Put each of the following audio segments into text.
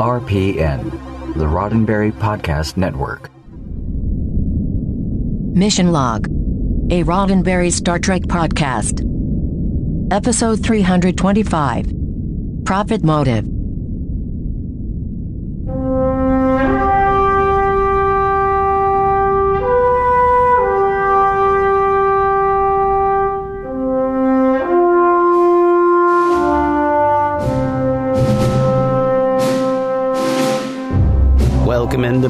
RPN, the Roddenberry Podcast Network. Mission Log, a Roddenberry Star Trek podcast. Episode 325 Prophet Motive.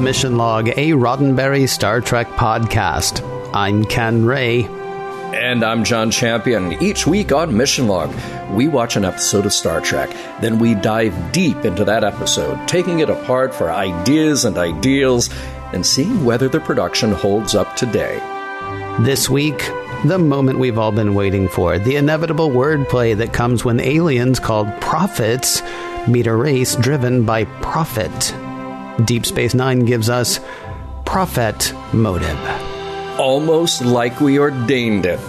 Mission Log, a Roddenberry Star Trek podcast. I'm Ken Ray. And I'm John Champion. Each week on Mission Log, we watch an episode of Star Trek. Then we dive deep into that episode, taking it apart for ideas and ideals and seeing whether the production holds up today. This week, the moment we've all been waiting for the inevitable wordplay that comes when aliens called prophets meet a race driven by profit. Deep Space Nine gives us Prophet Motive. Almost like we ordained it.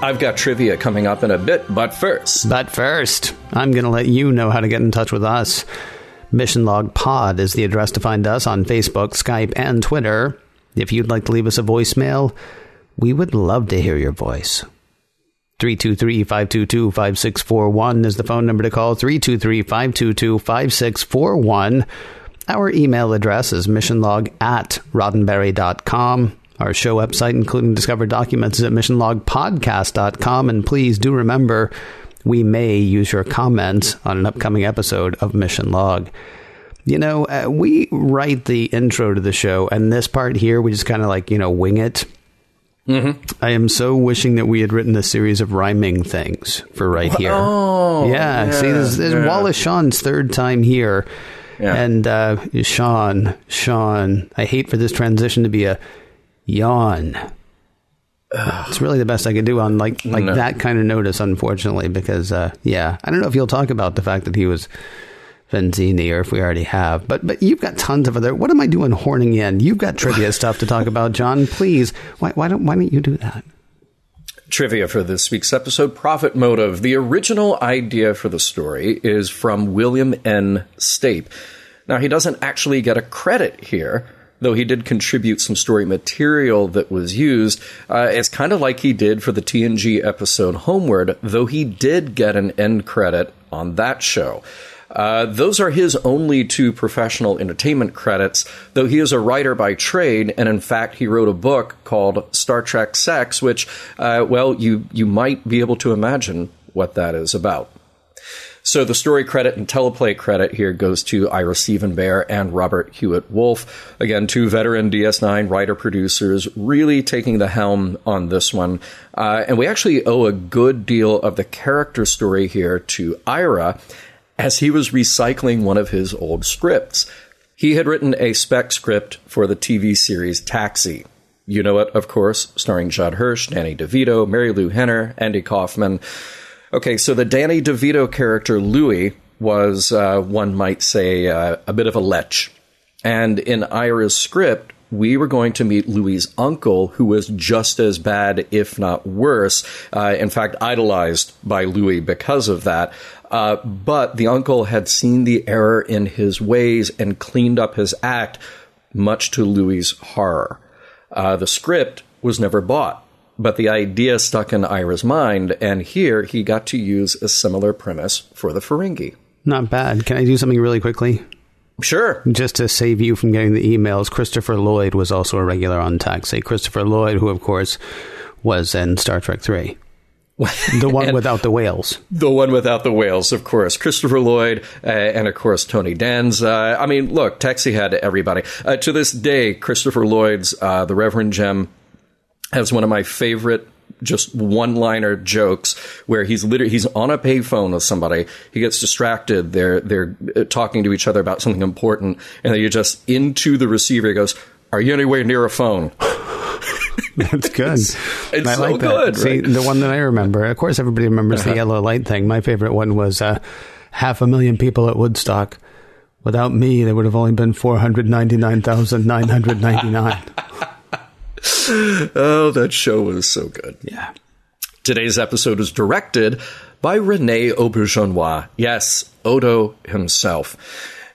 I've got trivia coming up in a bit, but first. But first, I'm going to let you know how to get in touch with us. Mission Log Pod is the address to find us on Facebook, Skype, and Twitter. If you'd like to leave us a voicemail, we would love to hear your voice. 323 522 5641 is the phone number to call. 323 522 5641. Our email address is missionlog at roddenberry.com. Our show website, including discovered documents, is at missionlogpodcast.com. And please do remember, we may use your comments on an upcoming episode of Mission Log. You know, uh, we write the intro to the show, and this part here, we just kind of like, you know, wing it. Mm-hmm. I am so wishing that we had written a series of rhyming things for right here. Oh, yeah, yeah, see, this, this is yeah. Wallace Shawn's third time here. Yeah. And uh, Sean, Sean, I hate for this transition to be a yawn. It's really the best I could do on like like No. that kind of notice, unfortunately, because uh, yeah, I don't know if you'll talk about the fact that he was Vizzini or if we already have, but but you've got tons of other. What am I doing horning in? You've got trivia stuff to talk about, John. Please, why why don't why don't you do that? Trivia for this week's episode Prophet Motive. The original idea for the story is from William N. Stape. Now, he doesn't actually get a credit here, though he did contribute some story material that was used. Uh, it's kind of like he did for the TNG episode Homeward, though he did get an end credit on that show. Uh, those are his only two professional entertainment credits, though he is a writer by trade, and in fact, he wrote a book called Star Trek Sex, which, uh, well, you, you might be able to imagine what that is about. So the story credit and teleplay credit here goes to Ira Steven Behr and Robert Hewitt Wolfe. Again, two veteran DS9 writer producers really taking the helm on this one. Uh, and we actually owe a good deal of the character story here to Ira as he was recycling one of his old scripts. He had written a spec script for the TV series Taxi. You know it, of course, starring Judd Hirsch, Danny DeVito, Marilu Henner, Andy Kaufman. Okay, so the Danny DeVito character Louis was, uh, one might say, uh, a bit of a lech. And in Ira's script, we were going to meet Louis's uncle, who was just as bad, if not worse. Uh, in fact, idolized by Louis because of that. Uh, but the uncle had seen the error in his ways and cleaned up his act, much to Louis's horror. Uh, the script was never bought, but the idea stuck in Ira's mind, and here he got to use a similar premise for the Ferengi. Not bad. Can I do something really quickly? Sure. Just to save you from getting the emails, Christopher Lloyd was also a regular on Taxi. Christopher Lloyd, who of course was in Star Trek Three, the one without the whales. The one without the whales, of course. Christopher Lloyd, uh, and of course Tony Danza. I mean, look, Taxi had everybody. Uh, to this day, Christopher Lloyd's uh, The Reverend Jim has one of my favorite just one-liner jokes where he's literally he's on a payphone with somebody. He gets distracted. They're they're uh, talking to each other about something important, and then you just into the receiver. He goes, "Are you anywhere near a phone?" That's good. it's I so like that. good, See, right? Uh-huh. the one that I remember, of course, everybody remembers the yellow light thing. My favorite one was uh, half a million people at Woodstock. Without me, there would have only been four hundred ninety-nine thousand nine hundred ninety-nine. Oh, that show was so good. yeah. Today's episode is directed by Rene Auberjonois. Yes, Odo himself.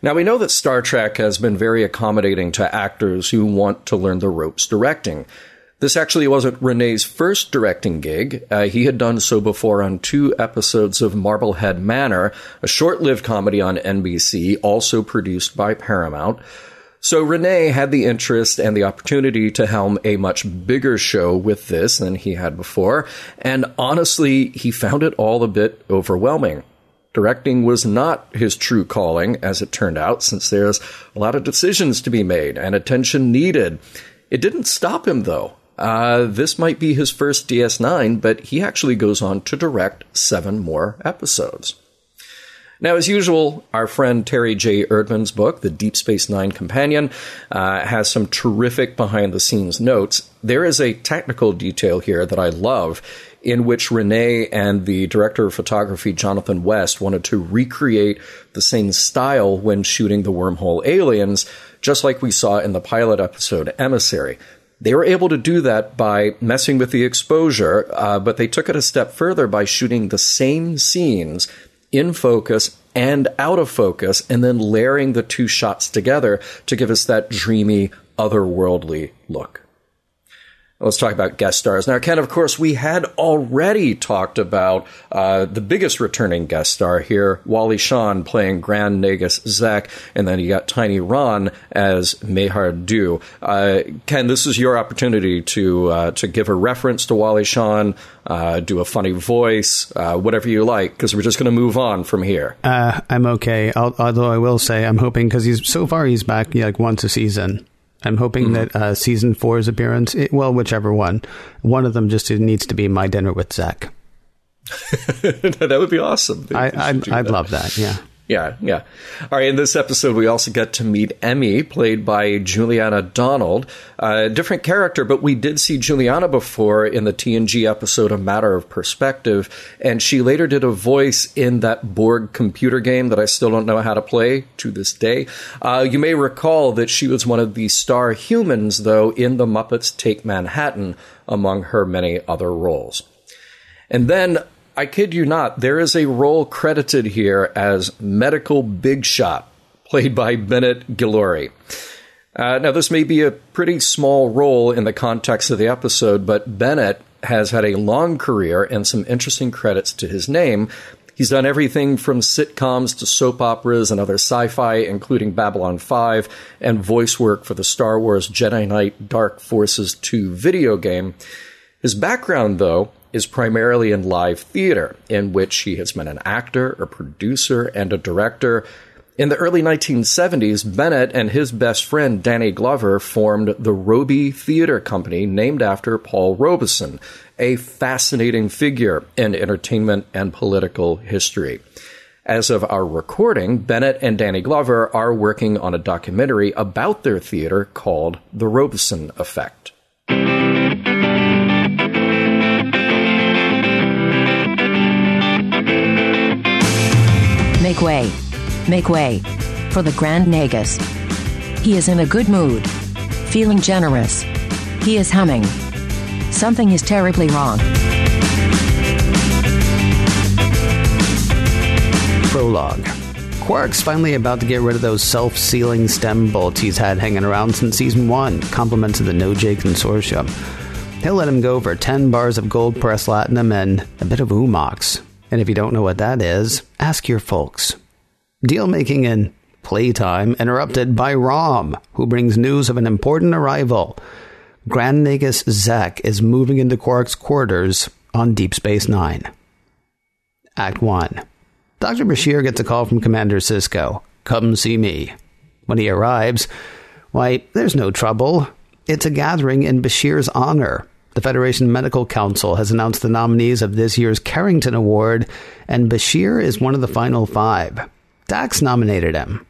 Now, we know that Star Trek has been very accommodating to actors who want to learn the ropes directing. This actually wasn't Rene's first directing gig. Uh, he had done so before on two episodes of Marblehead Manor, a short lived comedy on NBC, also produced by Paramount. So Rene had the interest and the opportunity to helm a much bigger show with this than he had before, and honestly, he found it all a bit overwhelming. Directing was not his true calling, as it turned out, since there's a lot of decisions to be made and attention needed. It didn't stop him, though. Uh, this might be his first DS9, but he actually goes on to direct seven more episodes. Now, as usual, our friend Terry J. Erdman's book, The Deep Space Nine Companion, uh, has some terrific behind the scenes notes. There is a technical detail here that I love in which Rene and the director of photography, Jonathan West, wanted to recreate the same style when shooting the wormhole aliens, just like we saw in the pilot episode Emissary. They were able to do that by messing with the exposure, uh, but they took it a step further by shooting the same scenes in focus and out of focus, and then layering the two shots together to give us that dreamy, otherworldly look. Let's talk about guest stars. Now, Ken, of course, we had already talked about uh, the biggest returning guest star here, Wally Shawn playing Grand Nagus Zek, and then you got Tiny Ron as Maihar'du. Uh, Ken, this is your opportunity to uh, to give a reference to Wally Shawn, uh, do a funny voice, uh, whatever you like, because we're just going to move on from here. Uh, I'm okay, although I will say I'm hoping because he's so far he's back like once a season. I'm hoping mm-hmm. that uh, season four's appearance, it, well, whichever one, one of them just needs to be my dinner with Zek. that would be awesome. I, I'd, I'd love that. Yeah. Yeah, yeah. All right, in this episode, we also get to meet Emmy, played by Juliana Donald. A uh, different character, but we did see Juliana before in the TNG episode A Matter of Perspective, and she later did a voice in that Borg computer game that I still don't know how to play to this day. Uh, you may recall that she was one of the star humans, though, in The Muppets Take Manhattan, among her many other roles. And then I kid you not, there is a role credited here as Medical Big Shot, played by Bennett Guillory. Uh, now, this may be a pretty small role in the context of the episode, but Bennett has had a long career and some interesting credits to his name. He's done everything from sitcoms to soap operas and other sci fi, including Babylon 5, and voice work for the Star Wars Jedi Knight Dark Forces 2 video game. His background, though, is primarily in live theater, in which he has been an actor, a producer, and a director. In the early 1970s, Bennett and his best friend Danny Glover formed the Robey Theater Company, named after Paul Robeson, a fascinating figure in entertainment and political history. As of our recording, Bennett and Danny Glover are working on a documentary about their theater called The Robeson Effect. Make way. Make way for the Grand Nagus. He is in a good mood, feeling generous. He is humming. Something is terribly wrong. Prologue. Quark's finally about to get rid of those self sealing stem bolts he's had hanging around since season one, compliments of the Noh-Jay Consortium. He'll let him go for 10 bars of gold press latinum and a bit of oo-mox. And if you don't know what that is, ask your folks. Deal making in playtime interrupted by Rom, who brings news of an important arrival. Grand Nagus Zek is moving into Quark's quarters on Deep Space Nine. Act 1. Dr. Bashir gets a call from Commander Sisko. Come see me. When he arrives, why, there's no trouble. It's a gathering in Bashir's honor. The Federation Medical Council has announced the nominees of this year's Carrington Award, and Bashir is one of the final five. Dax nominated him.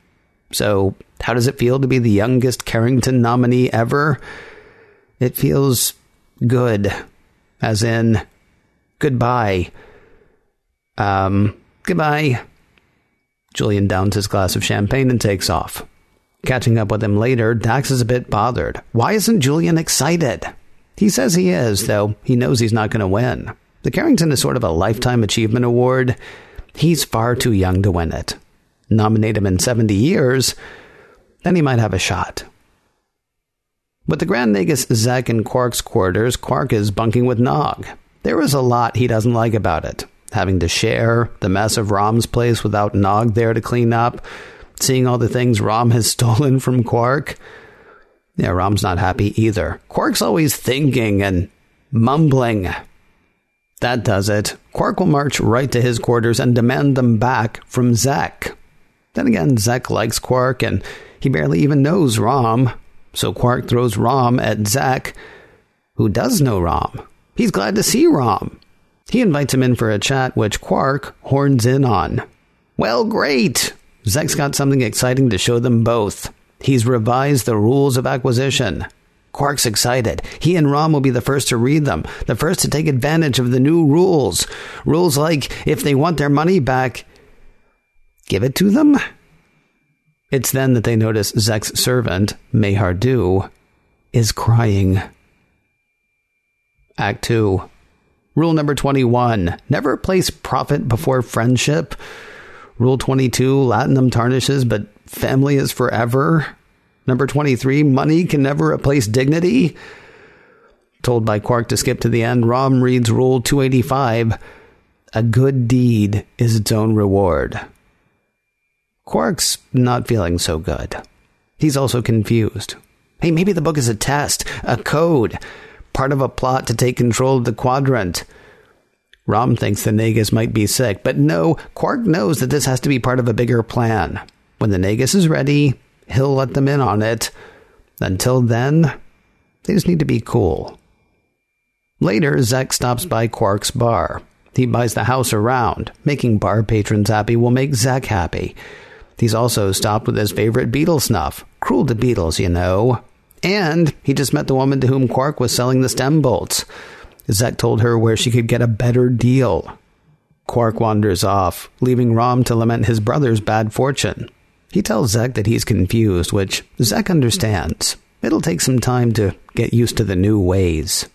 So, how does it feel to be the youngest Carrington nominee ever? It feels good, as in goodbye. Um, goodbye. Julian downs his glass of champagne and takes off. Catching up with him later, Dax is a bit bothered. Why isn't Julian excited? He says he is, though he knows he's not going to win. The Carrington is sort of a lifetime achievement award. He's far too young to win it. nominate him in 70 years, then he might have a shot. With the Grand Nagus Zek in Quark's quarters, Quark is bunking with Nog. There is a lot he doesn't like about it. Having to share the mess of Rom's place without Nog there to clean up, seeing all the things Rom has stolen from Quark. Yeah, Rom's not happy either. Quark's always thinking and mumbling. That does it. Quark will march right to his quarters and demand them back from Zek. Then again, Zek likes Quark and he barely even knows Rom. So Quark throws Rom at Zek, who does know Rom. He's glad to see Rom. He invites him in for a chat, which Quark horns in on. Well, great! Zek's got something exciting to show them both. He's revised the rules of acquisition. Quark's excited. He and Rom will be the first to read them, the first to take advantage of the new rules. Rules like if they want their money back, give it to them? It's then that they notice Zek's servant, Maihar'du, is crying. Act 2. Rule number 21 Never place profit before friendship. Rule 22 Latinum tarnishes, but family is forever. Number 23 Money can never replace dignity. Told by Quark to skip to the end, Rom reads Rule 285 A good deed is its own reward. Quark's not feeling so good. He's also confused. Hey, maybe the book is a test, a code, part of a plot to take control of the quadrant. Rom thinks the Nagus might be sick, but no, Quark knows that this has to be part of a bigger plan. When the Nagus is ready, he'll let them in on it. Until then, they just need to be cool. Later, Zek stops by Quark's bar. He buys the house around. Making bar patrons happy will make Zek happy. He's also stopped with his favorite beetle snuff. Cruel to beetles, you know. And he just met the woman to whom Quark was selling the stem bolts. Zek told her where she could get a better deal. Quark wanders off, leaving Rom to lament his brother's bad fortune. He tells Zek that he's confused, which Zek understands. It'll take some time to get used to the new ways.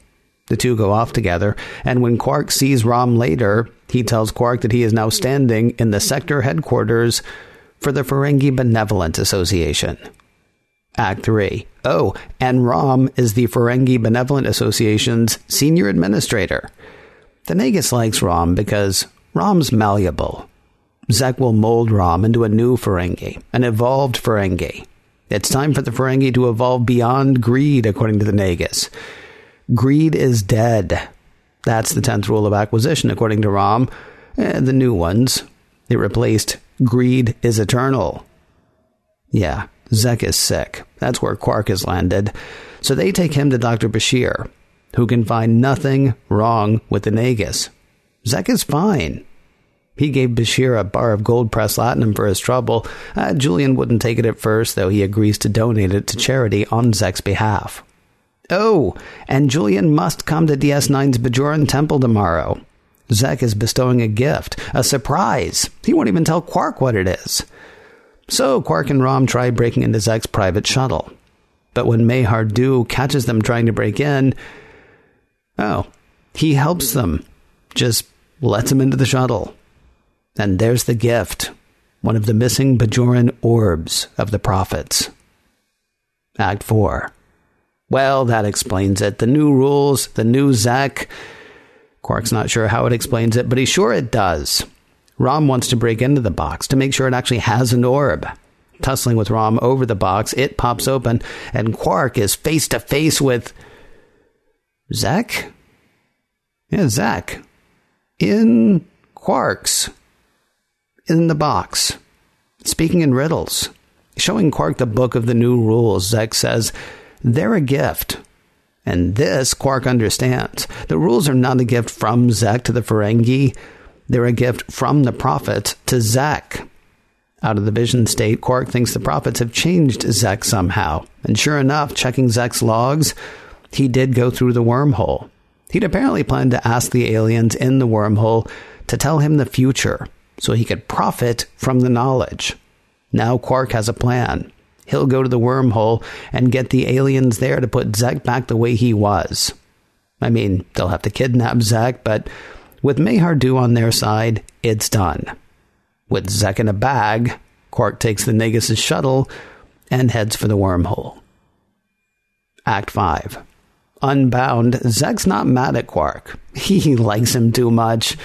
The two go off together, and when Quark sees Rom later, he tells Quark that he is now standing in the sector headquarters for the Ferengi Benevolent Association. Act 3. Oh, and Rom is the Ferengi Benevolent Association's senior administrator. The Nagus likes Rom because Rom's malleable. Zek will mold Rom into a new Ferengi, an evolved Ferengi. It's time for the Ferengi to evolve beyond greed, according to the Nagus. Greed is dead. That's the 10th rule of acquisition, according to Rom. Eh, the new ones. It replaced greed is eternal. Yeah, Zek is sick. That's where Quark has landed. So they take him to Dr. Bashir, who can find nothing wrong with the Nagus. Zek is fine. He gave Bashir a bar of gold pressed latinum for his trouble. Uh, Julian wouldn't take it at first, though he agrees to donate it to charity on Zek's behalf. Oh, and Julian must come to DS9's Bajoran Temple tomorrow. Zek is bestowing a gift, a surprise. He won't even tell Quark what it is. So Quark and Rom try breaking into Zek's private shuttle. But when Maihar'du catches them trying to break in, oh, he helps them. Just lets them into the shuttle. And there's the gift one of the missing Bajoran orbs of the prophets. Act 4. Well, that explains it. The new rules, the new Zek. Quark's not sure how it explains it, but he's sure it does. Rom wants to break into the box to make sure it actually has an orb. Tussling with Rom over the box, it pops open, and Quark is face to face with. Zek? Yeah, Zek. In Quark's. In the box. Speaking in riddles. Showing Quark the book of the new rules, Zek says, They're a gift. And this Quark understands. The rules are not a gift from Zek to the Ferengi. They're a gift from the prophets to Zek. Out of the vision state, Quark thinks the prophets have changed Zek somehow. And sure enough, checking Zek's logs, he did go through the wormhole. He'd apparently planned to ask the aliens in the wormhole to tell him the future so he could profit from the knowledge. Now Quark has a plan. He'll go to the wormhole and get the aliens there to put Zek back the way he was. I mean, they'll have to kidnap Zek, but with Maihar'du on their side, it's done. With Zek in a bag, Quark takes the Nagus' shuttle and heads for the wormhole. Act 5. Unbound, Zek's not mad at Quark. He likes him too much.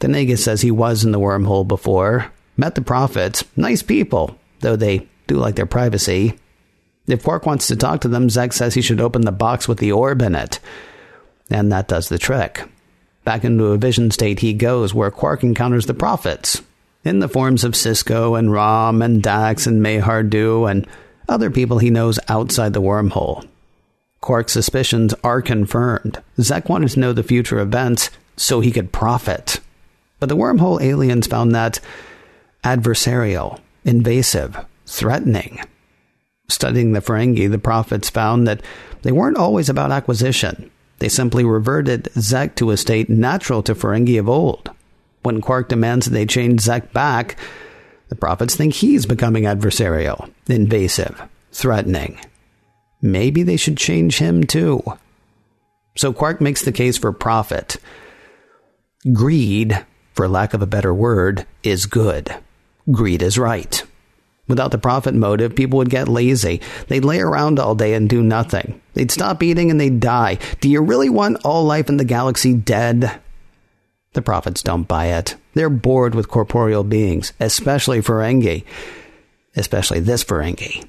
The Nagus says he was in the wormhole before, met the prophets, nice people, though they do like their privacy. If Quark wants to talk to them, Zek says he should open the box with the orb in it. And that does the trick. Back into a vision state he goes, where Quark encounters the prophets, in the forms of Sisko and Rom and Dax and Maihar'du and other people he knows outside the wormhole. Quark's suspicions are confirmed. Zek wanted to know the future events so he could profit. But the wormhole aliens found that adversarial, invasive, threatening. Studying the Ferengi, the prophets found that they weren't always about acquisition. They simply reverted Zek to a state natural to Ferengi of old. When Quark demands that they change Zek back, the prophets think he's becoming adversarial, invasive, threatening. Maybe they should change him too. So Quark makes the case for profit. Greed, for lack of a better word, is good. Greed is right. Without the profit motive, people would get lazy. They'd lay around all day and do nothing. They'd stop eating and they'd die. Do you really want all life in the galaxy dead? The prophets don't buy it. They're bored with corporeal beings, especially Ferengi. Especially this Ferengi.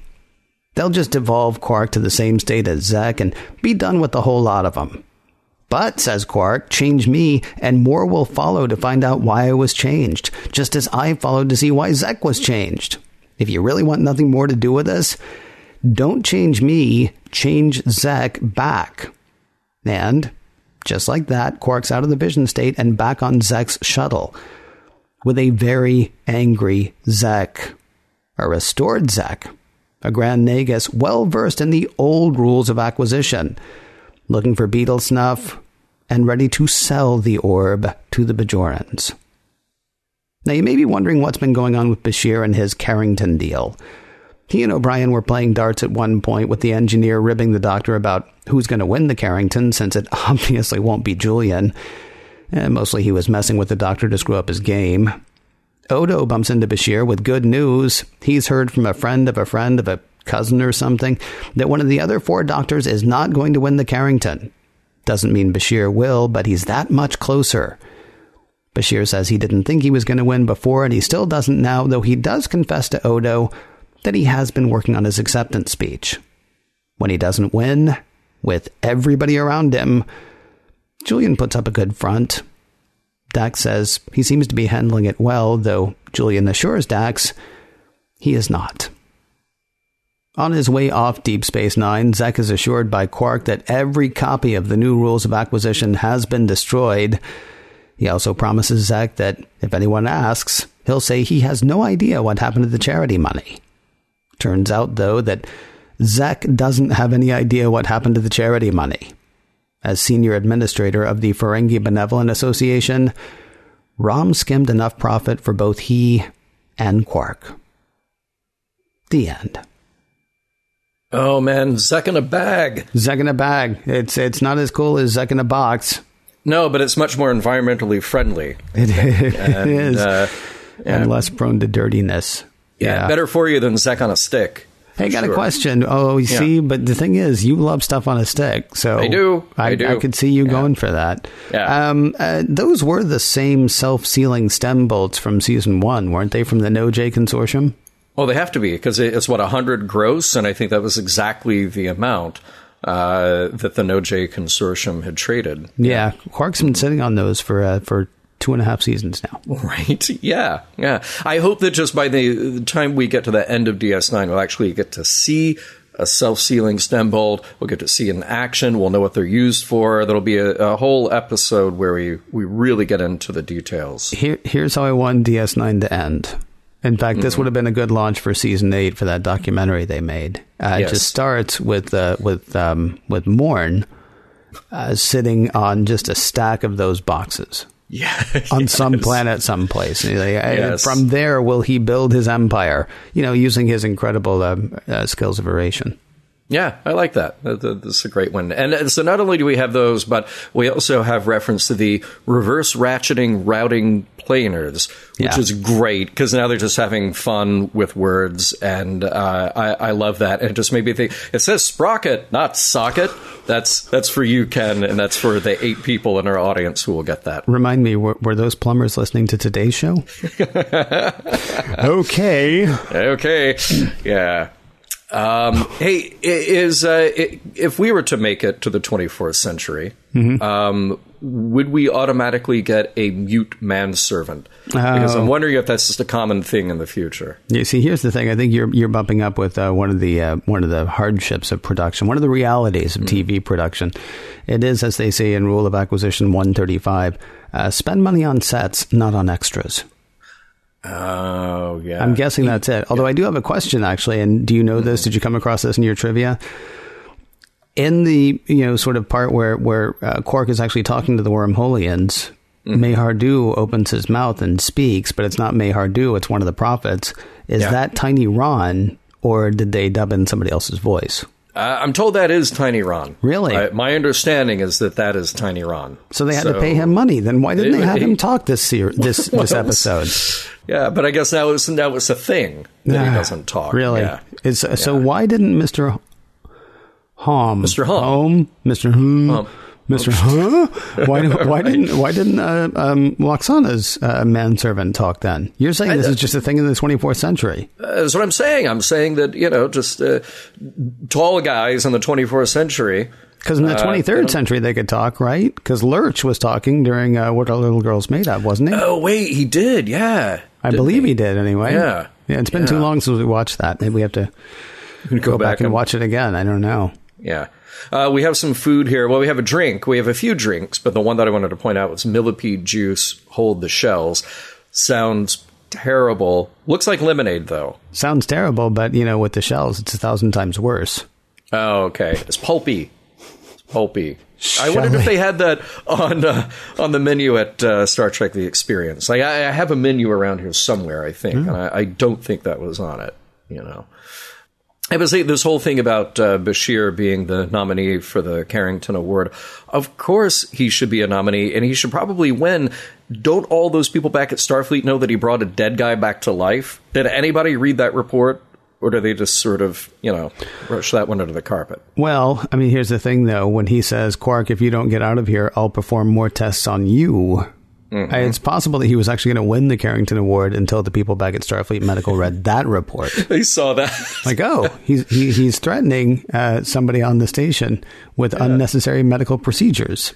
They'll just devolve Quark to the same state as Zek and be done with the whole lot of them. But, says Quark, change me, and more will follow to find out why I was changed, just as I followed to see why Zek was changed. If you really want nothing more to do with this, don't change me, change Zek back. And, just like that, Quark's out of the vision state and back on Zek's shuttle. With a very angry Zek. A restored Zek. A Grand Nagus well versed in the old rules of acquisition. Looking for beetle snuff and ready to sell the orb to the Bajorans. Now, you may be wondering what's been going on with Bashir and his Carrington deal. He and O'Brien were playing darts at one point with the engineer ribbing the doctor about who's going to win the Carrington, since it obviously won't be Julian. And mostly he was messing with the doctor to screw up his game. Odo bumps into Bashir with good news. He's heard from a friend of a friend of a cousin or something that one of the other four doctors is not going to win the Carrington. Doesn't mean Bashir will, but he's that much closer. Bashir says he didn't think he was going to win before, and he still doesn't now, though he does confess to Odo that he has been working on his acceptance speech. When he doesn't win, with everybody around him, Julian puts up a good front. Dax says he seems to be handling it well, though Julian assures Dax he is not. On his way off Deep Space Nine, Zek is assured by Quark that every copy of the new rules of acquisition has been destroyed he also promises Zek that if anyone asks, he'll say he has no idea what happened to the charity money. Turns out, though, that Zek doesn't have any idea what happened to the charity money. As senior administrator of the Ferengi Benevolent Association, Rom skimmed enough profit for both he and Quark. The end. Oh man, Zek in a bag. Zek in a bag. It's it's not as cool as Zek in a box. No, but it's much more environmentally friendly. It, and, is. Uh, and less prone to dirtiness. Yeah, yeah, better for you than Zek on a stick. Hey, got sure. a question. Oh, you yeah. see, but the thing is, you love stuff on a stick, so I do. I, I do. I could see you yeah. going for that. Yeah. Um, uh, those were the same self-sealing stem bolts from season one, weren't they? From the Noh-Jay consortium. Oh, they have to be because it's what hundred gross, and I think that was exactly the amount uh, that the Noh-Jay consortium had traded. Yeah, Quark's been sitting on those for uh, for two and a half seasons now. Right. Yeah. Yeah. I hope that just by the time we get to the end of DS9, we'll actually get to see a self-sealing stem bolt. We'll get to see it in action. We'll know what they're used for. There'll be a, a whole episode where we, we really get into the details. Here, here's how I want DS9 to end. In fact, this mm-hmm. would have been a good launch for season eight for that documentary they made. Uh, yes. It just starts with uh, with um, with Morn uh, sitting on just a stack of those boxes. Yeah, on yes. some planet, someplace. Yes. From there, will he build his empire? You know, using his incredible um, uh, skills of oration. Yeah, I like that. That- that- That's a great one. And uh, so not only do we have those, but we also have reference to the reverse ratcheting routing planers, which Yeah. is great because now they're just having fun with words. And uh, I, I love that. And it just made me think it says sprocket, not socket. That's that's for you, Ken, and that's for the eight people in our audience who will get that. Remind me, were, were those plumbers listening to today's show? okay. Okay. Yeah. Um, hey, is uh, if we were to make it to the 24th century, um, would we automatically get a mute manservant? Because I'm wondering if that's just a common thing in the future. You see, here's the thing. I think you're you're bumping up with uh, one of the uh, one of the hardships of production, one of the realities of TV production. It is, as they say in Rule of Acquisition 135, uh, spend money on sets, not on extras. Oh, yeah. I'm guessing that's it. Although I do have a question actually, and do you know this? Did you come across this in your trivia? In the you know sort of part where where uh, Quark is actually talking to the Wormholians, Maihar'du opens his mouth and speaks, but it's not Maihar'du; it's one of the prophets. Is Yeah. that Tiny Ron, or did they dub in somebody else's voice? Uh, I'm told that is Tiny Ron. Really? My understanding is that that is Tiny Ron. So they had to pay him money. Then why didn't they have They- him talk this ser- this this episode? Yeah, but I guess that was that was a thing that he doesn't talk. Really? Yeah. Is, So why didn't Mister Homn, Mr. Homn. Homn, Homn. Mister Huh? Why why didn't why didn't uh, um, Lwaxana's uh, manservant talk then? You're saying this is just a thing in the 24th century. That's what I'm saying. I'm saying that you know, just uh, tall guys in the 24th century. Because in the 23rd century they could talk, right? Because Lurch was talking during uh, What Are Little Girls Made Of, wasn't he? Oh wait, he did. Yeah, I believe he? did anyway. Yeah. Yeah, it's been too long since we watched that. Maybe we have to go, go back and watch it again. I don't know. Yeah. Uh, we have some food here. Well, we have a drink. We have a few drinks, but the one that I wanted to point out was millipede juice. Hold the shells. Sounds terrible. Looks like lemonade though. Sounds terrible, but you know, with the shells, it's a thousand times worse. Oh, okay. It's pulpy. It's pulpy. I wondered if they had that on uh, on the menu at uh, Star Trek: The Experience. Like I, I have a menu around here somewhere, I think, and I, I don't think that was on it. You know. I was saying this whole thing about uh, Bashir being the nominee for the Carrington Award. Of course, he should be a nominee, and he should probably win. Don't all those people back at Starfleet know that he brought a dead guy back to life? Did anybody read that report, or do they just sort of, you know, brush that one under the carpet? Well, I mean, here's the thing though. When he says, Quark, if you don't get out of here, I'll perform more tests on you. Mm-hmm. It's possible that he was actually going to win the Carrington Award until the people back at Starfleet Medical read that report. They saw that. Like, oh, he's he, he's threatening uh, somebody on the station with unnecessary medical procedures.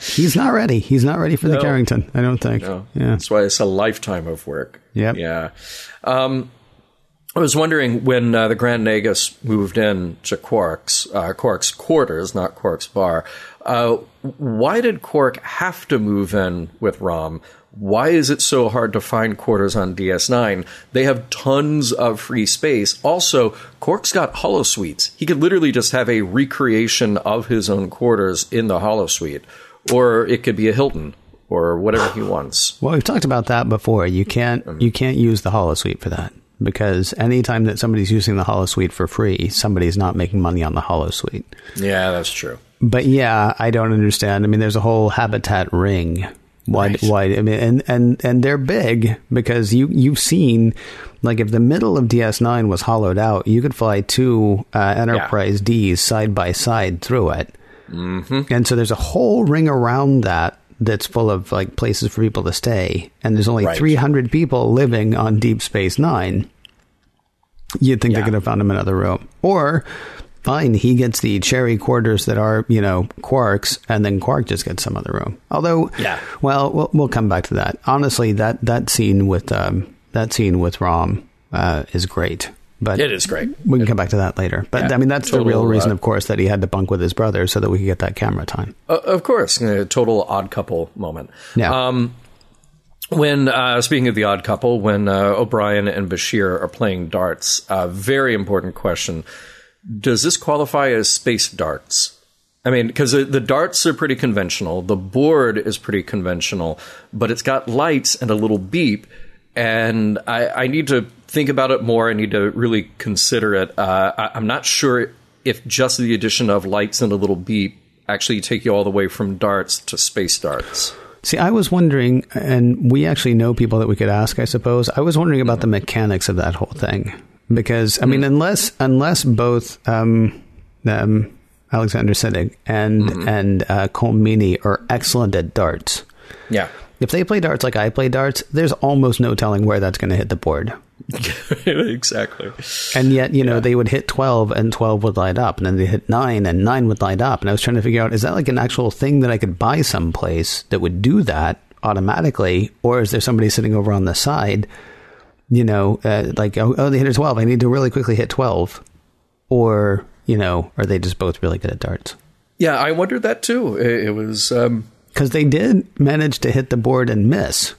he's not ready. He's not ready for the Carrington. I don't think. No. Yeah. That's why it's a lifetime of work. Yep. Yeah. Um, I was wondering when uh, the Grand Nagus moved in to Quark's uh, Quark's quarters, not Quark's bar. Uh, why did Quark have to move in with Rom? Why is it so hard to find quarters on DS9? They have tons of free space. Also, Quark's got holosuites. He could literally just have a recreation of his own quarters in the holosuite, or it could be a Hilton or whatever he wants. Well, we've talked about that before. You can't Mm-hmm. you can't use the holosuite for that because anytime that somebody's using the holosuite for free, somebody's not making money on the holosuite. Yeah, that's true. But yeah, I don't understand. I mean, there's a whole habitat ring. Why? Right. Why? I mean, and and and they're big because you you've seen like if the middle of DS9 was hollowed out, you could fly two uh, Enterprise Ds side by side through it. Mm-hmm. And so there's a whole ring around that that's full of like places for people to stay, and there's only Right. 300 people living on Deep Space Nine. You'd think Yeah. they could have found him another room, or fine, he gets the cherry quarters that are you know Quark's, and then Quark just gets some other room. Although, Yeah. well, we'll, we'll come back to that. Honestly, that that scene with um, that scene with Rom uh, is great. But It is great. We can come back to that later. But Yeah, I mean, that's the real reason, uh, of course, that he had to bunk with his brother so that we could get that camera time. Uh, of course, a total odd couple moment. Yeah. Um, when uh, speaking of the odd couple, when uh, O'Brien and Bashir are playing darts, a very important question: Does this qualify as space darts? I mean, because the, the darts are pretty conventional, the board is pretty conventional, but it's got lights and a little beep. And I, I need to think about it more. I need to really consider it. Uh, I, I'm not sure if just the addition of lights and a little beep actually take you all the way from darts to space darts. See, I was wondering, and we actually know people that we could ask, I suppose. I was wondering about the mechanics of that whole thing because, I mean, unless unless both um, um, Alexander Siddig and and uh, Colm Meaney are excellent at darts, Yeah. if they play darts like I play darts, there's almost no telling where that's going to hit the board. exactly. And yet, you know, they would hit 12 and 12 would light up. And then they hit 9 and 9 would light up. And I was trying to figure out, is that like an actual thing that I could buy someplace that would do that automatically? Or is there somebody sitting over on the side, you know, uh, like, oh, oh, they hit a 12. I need to really quickly hit 12. Or, you know, are they just both really good at darts? Yeah, I wondered that too. It, was. Um, Because they did manage to hit the board and miss.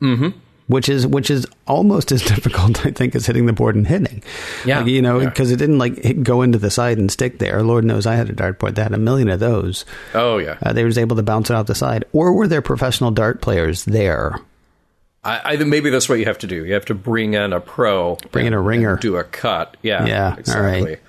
Mm-hmm. Which is which is almost as difficult, I think, as hitting the board and hitting. Yeah. Like, you know, Yeah. because it didn't like hit, go into the side and stick there. Lord knows I had a dartboard that had a million of those. oh yeah. Uh, they was able to bounce it off the side, or were there professional dart players there? I, I think maybe that's what you have to do. You have to bring in a pro, Bring in a ringer. and do a cut. Yeah, Yeah, exactly. right.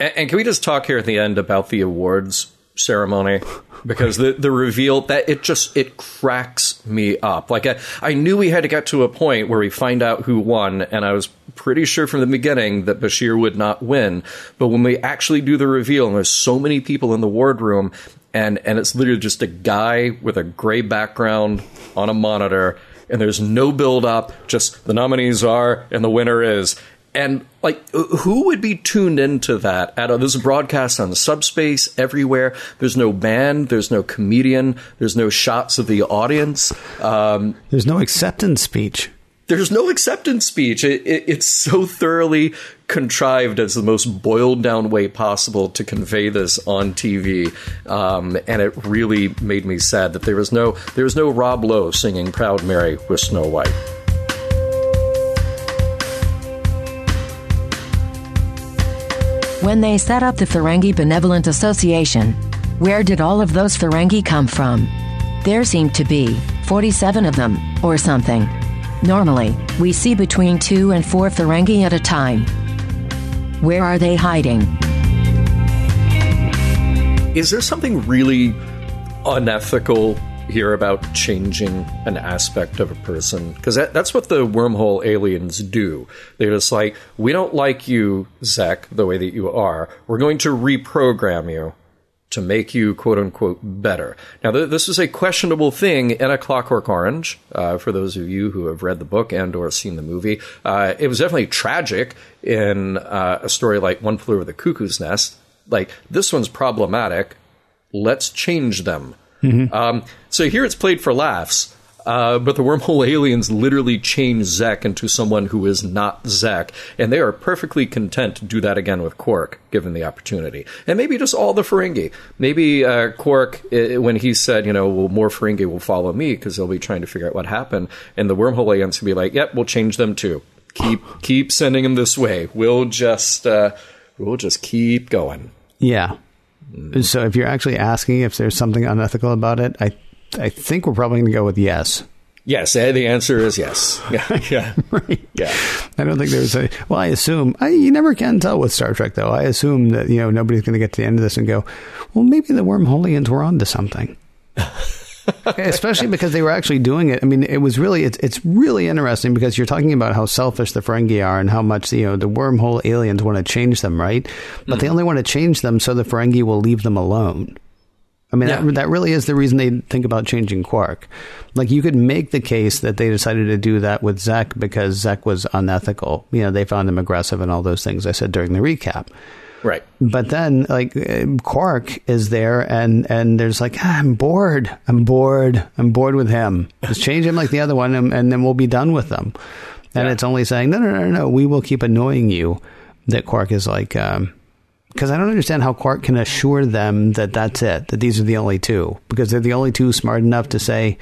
And, and can we just talk here at the end about the awards ceremony? Because the the reveal that it just it cracks me up. Like I, I knew we had to get to a point where we find out who won, and I was pretty sure from the beginning that Bashir would not win. But when we actually do the reveal, and there's so many people in the wardroom, and and it's literally just a guy with a gray background on a monitor, and there's no build up, just the nominees are and the winner is. And like, who would be tuned into that? At a, there's a broadcast on Subspace everywhere. There's no band. There's no comedian. There's no shots of the audience. Um, There's no acceptance speech. there's no acceptance speech. It, it, it's so thoroughly contrived as the most boiled down way possible to convey this on TV, um, and it really made me sad that there was no there was no Rob Lowe singing "Proud Mary" with Snow White. When they set up the Ferengi Benevolent Association, where did all of those Ferengi come from? There seemed to be 47 of them, or something. Normally, we see between two and four Ferengi at a time. Where are they hiding? Is there something really unethical here about changing an aspect of a person? Because that, that's what the wormhole aliens do. They're just like, we don't like you, Zek, the way that you are. We're going to reprogram you to make you quote unquote better. Now, th- this is a questionable thing in A Clockwork Orange. Uh, for those of you who have read the book and or seen the movie, uh, it was definitely tragic in uh, a story like One Flew Over the Cuckoo's Nest. Like this one's problematic. Let's change them. Um, so here it's played for laughs. Uh, but the wormhole aliens literally change Zek into someone who is not Zek, and they are perfectly content to do that again with Quark, given the opportunity. And maybe just all the Ferengi. Maybe uh, Quark, uh, when he said, you know, well, more Ferengi will follow me because they'll be trying to figure out what happened, and the wormhole aliens will be like, yep, we'll change them too. Keep keep sending them this way. We'll just uh, we'll just keep going. Yeah. So if you're actually asking if there's something unethical about it, I I think we're probably going to go with yes. Yes, eh, the answer is yes. Yeah, yeah, Right. yeah. I don't think there's a. Well, I assume I, you never can tell with Star Trek, though. I assume that you know nobody's going to get to the end of this and go, "Well, maybe the wormholeians were onto something." Especially because they were actually doing it. I mean, it was really it's it's really interesting because you're talking about how selfish the Ferengi are and how much you know the wormhole aliens want to change them, right? But they mm-hmm. only want to change them so the Ferengi will leave them alone. I mean, Yeah. that, that really is the reason they think about changing Quark. Like, you could make the case that they decided to do that with Zek because Zek was unethical. You know, they found him aggressive and all those things I said during the recap. Right. But then, like, Quark is there, and and there's like, ah, I'm bored. I'm bored. I'm bored with him. Just change him like the other one, and, and then we'll be done with them. And Yeah. it's only saying, no, no, no, no, we will keep annoying you. That Quark is like, because I don't understand how Quark can assure them that that's it, that these are the only two, because they're the only two smart enough to say,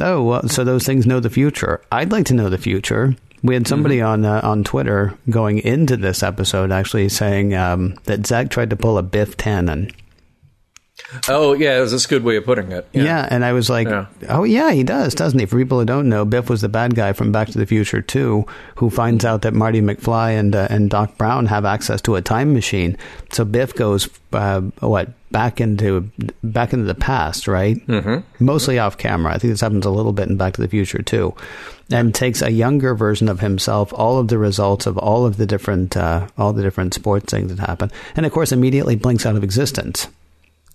oh, well, so those things know the future. I'd like to know the future. We had somebody on uh, on Twitter going into this episode actually saying um, that Zach tried to pull a Biff Tannen. Oh yeah, that's a good way of putting it. Yeah, Yeah, and I was like, Yeah. oh yeah, he does, doesn't he? For people who don't know, Biff was the bad guy from Back to the Future 2 who finds out that Marty McFly and uh, and Doc Brown have access to a time machine. So Biff goes uh, what back into back into the past, right? Mm-hmm. Mostly off camera. I think this happens a little bit in Back to the Future too, and takes a younger version of himself, all of the results of all of the different uh, all the different sports things that happen, and of course immediately blinks out of existence.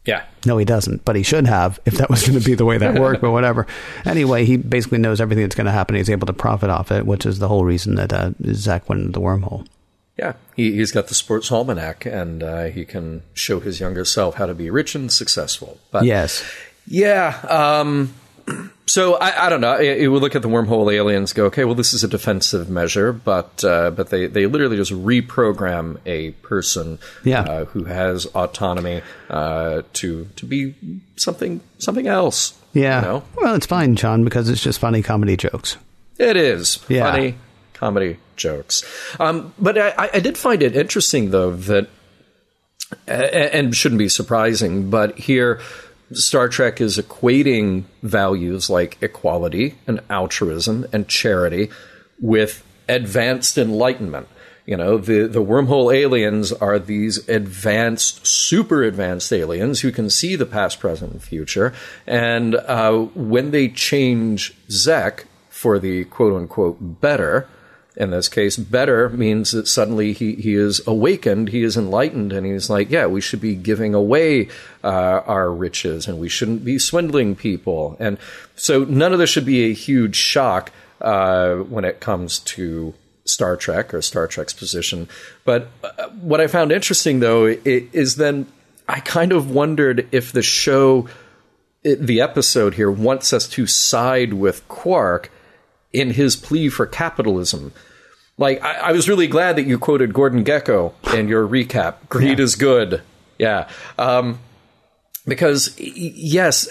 Yeah. No, he doesn't, but he should have if that was going to be the way that worked, but whatever. Anyway, he basically knows everything that's going to happen. He's able to profit off it, which is the whole reason that uh, Zek went into the wormhole. Yeah, he, he's got the sports almanac, and uh, he can show his younger self how to be rich and successful. But Yes. yeah, um, so I, I don't know. It, it would look at the wormhole aliens, go, okay, well, this is a defensive measure, but uh, but they, they literally just reprogram a person Yeah. uh, who has autonomy uh, to to be something something else. Yeah. you know? Well, it's fine, John, because it's just funny comedy jokes. It is Yeah. funny comedy jokes. Um, but I, I did find it interesting, though, that and shouldn't be surprising, but here Star Trek is equating values like equality and altruism and charity with advanced enlightenment. You know, the, the wormhole aliens are these advanced, super advanced aliens who can see the past, present, and future. And uh, when they change Zek for the quote unquote better, in this case, better means that suddenly he, he is awakened, he is enlightened, and he's like, yeah, we should be giving away uh, our riches and we shouldn't be swindling people. And so none of this should be a huge shock uh, when it comes to Star Trek or Star Trek's position. But uh, what I found interesting, though, is then I kind of wondered if the show, the episode here, wants us to side with Quark in his plea for capitalism. Like, I, I was really glad that you quoted Gordon Gekko in your recap. Greed is good. Yeah. Um, because, yes,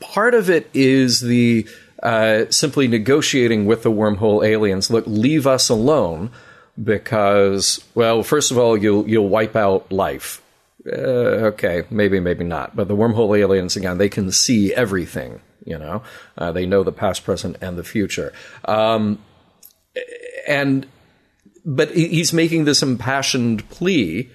part of it is the uh, simply negotiating with the wormhole aliens. Look, leave us alone because, well, first of all, you'll you'll wipe out life. Uh, okay, maybe, maybe not. But the wormhole aliens, again, they can see everything. You know, uh, they know the past, present, and the future. Um, and but he's making this impassioned plea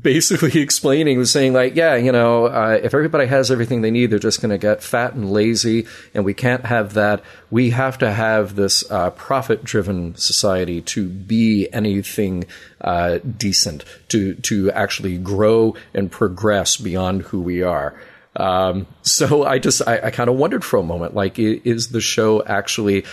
basically explaining saying like yeah you know uh, if everybody has everything they need they're just going to get fat and lazy and we can't have that. We have to have this uh, profit driven society to be anything uh, decent to to actually grow and progress beyond who we are um, so i just i, I kind of wondered for a moment like is the show actually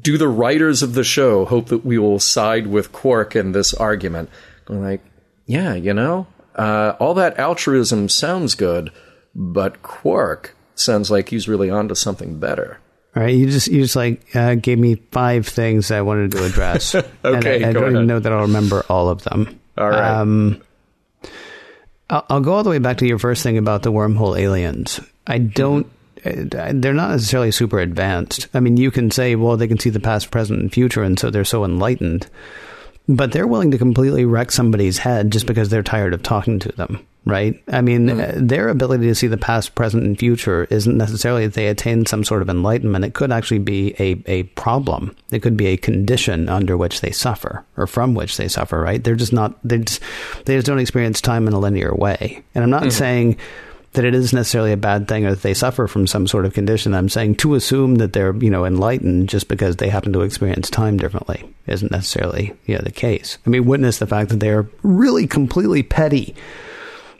do the writers of the show hope that we will side with Quark in this argument? Like, yeah, you know, uh, all that altruism sounds good, but Quark sounds like he's really onto something better. All right, you just you just like uh, gave me five things I wanted to address. and Okay, I, I go don't even know that I'll remember all of them. All right. Um, I'll, go all the way back to your first thing about the wormhole aliens. I don't. uh, They're not necessarily super advanced. I mean, you can say, well, they can see the past, present, and future, and so they're so enlightened. But they're willing to completely wreck somebody's head just because they're tired of talking to them, right? I mean, uh, their ability to see the past, present, and future isn't necessarily that they attain some sort of enlightenment. It could actually be a, a problem. It could be a condition under which they suffer or from which they suffer, right? They're just not, they just, they just don't experience time in a linear way. And I'm not saying that it is necessarily a bad thing or that they suffer from some sort of condition. I'm saying to assume that they're, you know, enlightened just because they happen to experience time differently isn't necessarily, you know, the case. I mean, witness the fact that they're really completely petty.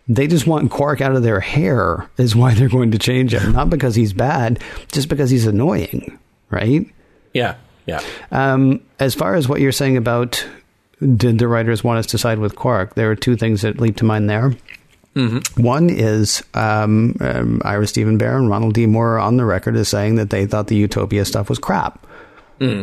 They just want Quark out of their hair is why they're going to change him. Not because he's bad, just because he's annoying, right? Yeah, yeah. Um, as far as what you're saying about did the writers want us to side with Quark, there are two things that leap to mind there. One is um, um, Ira Steven Behr and Ronald D. Moore are on the record as saying that they thought the Utopia stuff was crap.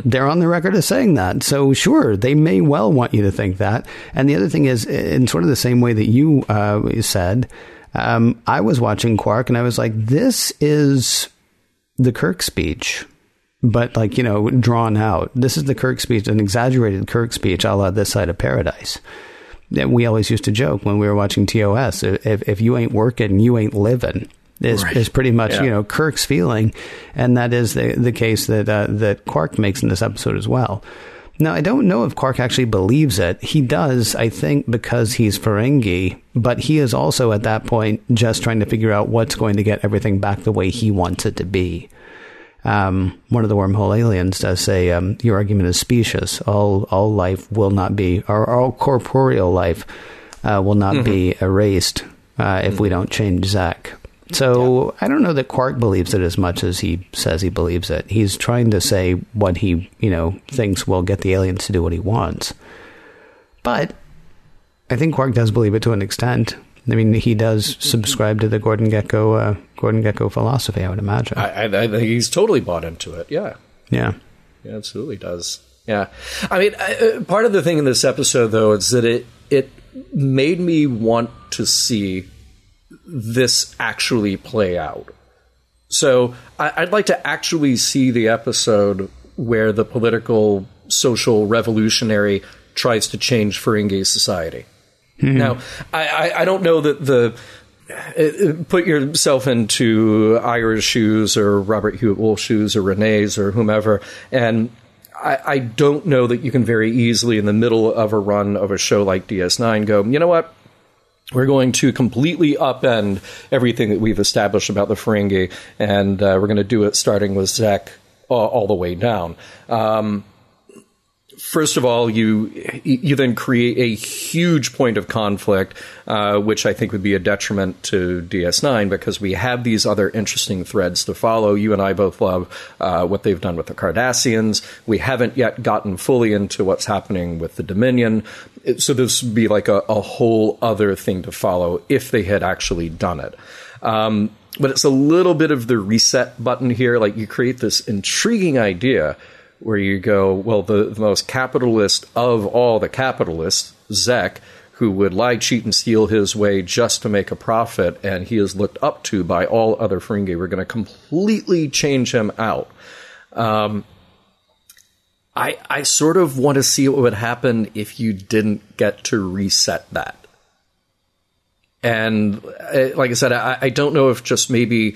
They're on the record as saying that. So, sure, they may well want you to think that. And the other thing is, in sort of the same way that you uh, said, um, I was watching Quark and I was like, this is the Kirk speech, but like, you know, drawn out. This is the Kirk speech, an exaggerated Kirk speech a la This Side of Paradise. We always used to joke when we were watching TOS if, if you ain't working, you ain't living. Is, right. is pretty much yeah. you know Kirk's feeling, and that is the the case that uh, that Quark makes in this episode as well. Now, I don't know if Quark actually believes it. He does, I think, because he's Ferengi, but he is also at that point just trying to figure out what's going to get everything back the way he wants it to be. Um, one of the wormhole aliens does say, um, "Your argument is specious. All all life will not be, or all corporeal life uh, will not mm-hmm. be erased uh, if mm-hmm. we don't change Zek. So yeah. I don't know that Quark believes it as much as he says he believes it. He's trying to say what he, you know, thinks will get the aliens to do what he wants. But I think Quark does believe it to an extent. I mean, he does subscribe to the Gordon Gekko uh, Gordon Gekko philosophy. I would imagine. I, I, think he's totally bought into it. Yeah. Yeah. Yeah, absolutely does. Yeah. I mean, uh, part of the thing in this episode, though, is that it it made me want to see this actually play out. So I, would like to actually see the episode where the political, social revolutionary tries to change Ferengi society. Mm-hmm. Now, I, I, don't know that the uh, put yourself into Ira's shoes or Robert Hewitt Wolfe's shoes or Rene's or whomever, and I, I, don't know that you can very easily, in the middle of a run of a show like DS9, go, you know what? we're going to completely upend everything that we've established about the Ferengi, and uh, we're going to do it starting with Zek all the way down. Um, first of all, you you then create a huge point of conflict, uh, which I think would be a detriment to DS9 because we have these other interesting threads to follow. You and I both love uh, what they've done with the Cardassians. We haven't yet gotten fully into what's happening with the Dominion, so this would be like a, a whole other thing to follow if they had actually done it. Um, but it's a little bit of the reset button here. Like you create this intriguing idea where you go, well, the, the most capitalist of all the capitalists, Zek, who would lie, cheat, and steal his way just to make a profit, and he is looked up to by all other Ferengi. We're going to completely change him out. Um, I I sort of want to see what would happen if you didn't get to reset that. And uh, like I said, I, I don't know if just maybe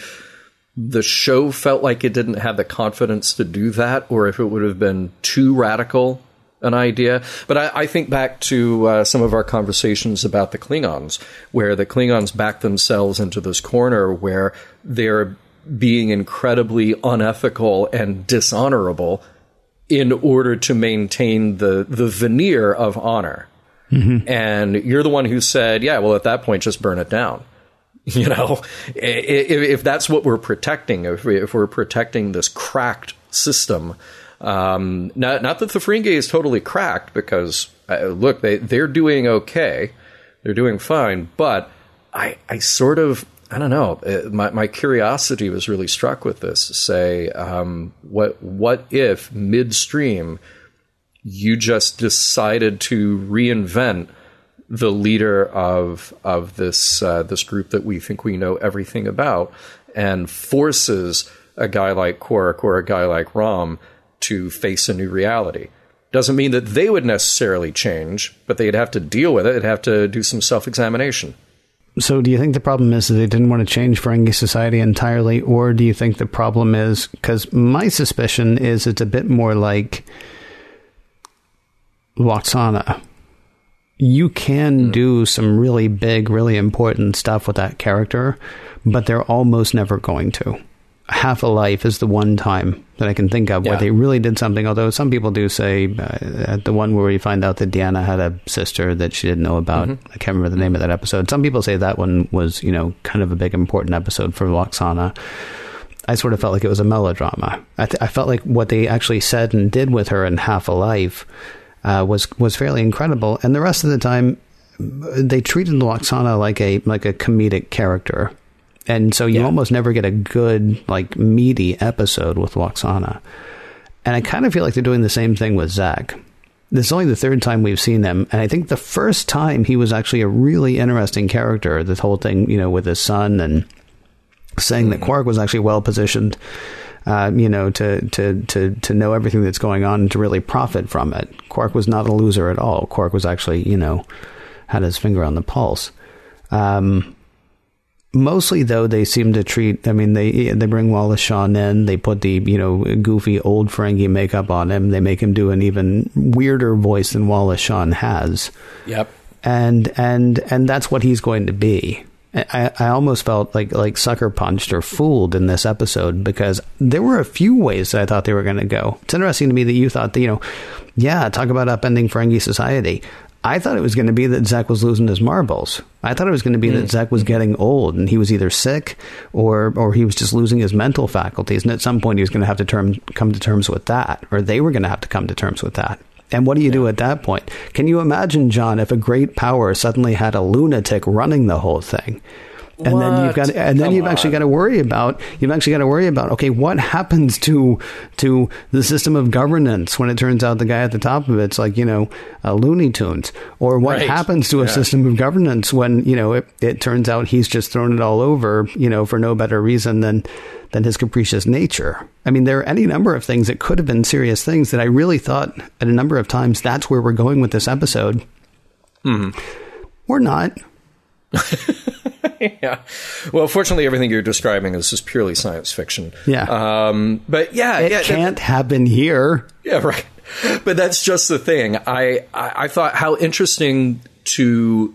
the show felt like it didn't have the confidence to do that, or if it would have been too radical an idea. But I, I think back to uh, some of our conversations about the Klingons, where the Klingons back themselves into this corner where they're being incredibly unethical and dishonorable in order to maintain the the veneer of honor. Mm-hmm. And you're the one who said, "Yeah, well, at that point, just burn it down." You know, if, if that's what we're protecting, if, we, if we're protecting this cracked system, um, not not that the Ferengi is totally cracked, because uh, look, they they're doing okay, they're doing fine, but I I sort of I don't know. Uh, my, my curiosity was really struck with this. Say, um, what what if midstream you just decided to reinvent the leader of of this uh, this group that we think we know everything about, and forces a guy like Quark or a guy like Rom to face a new reality. Doesn't mean that they would necessarily change, but they'd have to deal with it. They'd have to do some self examination. So, do you think the problem is that they didn't want to change Ferengi society entirely, or do you think the problem is because my suspicion is it's a bit more like Lwaxana, you can mm. do some really big, really important stuff with that character, but they're almost never going to. Half a Life is the one time that I can think of yeah. where they really did something. Although some people do say uh, the one where you find out that Deanna had a sister that she didn't know about. Mm-hmm. I can't remember the name of that episode. Some people say that one was, you know, kind of a big important episode for Lwaxana. I sort of felt like it was a melodrama. I, th- I felt like what they actually said and did with her in Half a Life uh, was was fairly incredible. And the rest of the time, they treated Lwaxana like a like a comedic character, and so you yeah. almost never get a good like meaty episode with Lwaxana. And I kind of feel like they're doing the same thing with Zek. This is only the third time we've seen them, and I think the first time he was actually a really interesting character. This whole thing, you know, with his son and saying that Quark was actually well positioned uh, you know, to, to, to, to know everything that's going on and to really profit from it. Quark was not a loser at all. Quark was actually, you know, had his finger on the pulse. Um, mostly though they seem to treat i mean they they bring wallace shawn in they put the you know goofy old ferengi makeup on him they make him do an even weirder voice than wallace shawn has Yep. and and and that's what he's going to be I, I almost felt like like sucker punched or fooled in this episode because there were a few ways that I thought they were going to go. It's interesting to me that you thought that you know, yeah, talk about upending Ferengi society. I thought it was going to be that Zek was losing his marbles. I thought it was going to be that hmm. Zek was getting old and he was either sick or or he was just losing his mental faculties. And at some point, he was going to have to term, come to terms with that, or they were going to have to come to terms with that. And what do you do at that point? Can you imagine, John, if a great power suddenly had a lunatic running the whole thing? And then you've got, What? and then Come you've actually got to worry about, you've actually got to worry about, okay, what happens to to the system of governance when it turns out the guy at the top of it's like you know uh, Looney Tunes, or what Right. happens to a system of governance when you know it, it turns out he's just thrown it all over, you know, for no better reason than than his capricious nature. I mean, there are any number of things that could have been serious things that I really thought at a number of times that's where we're going with this episode. Mm-hmm. We're not. yeah. Well, fortunately, everything you're describing is just purely science fiction. Yeah. Um, but yeah, It yeah, can't happen here. Yeah, right. But that's just the thing. I, I, I thought how interesting to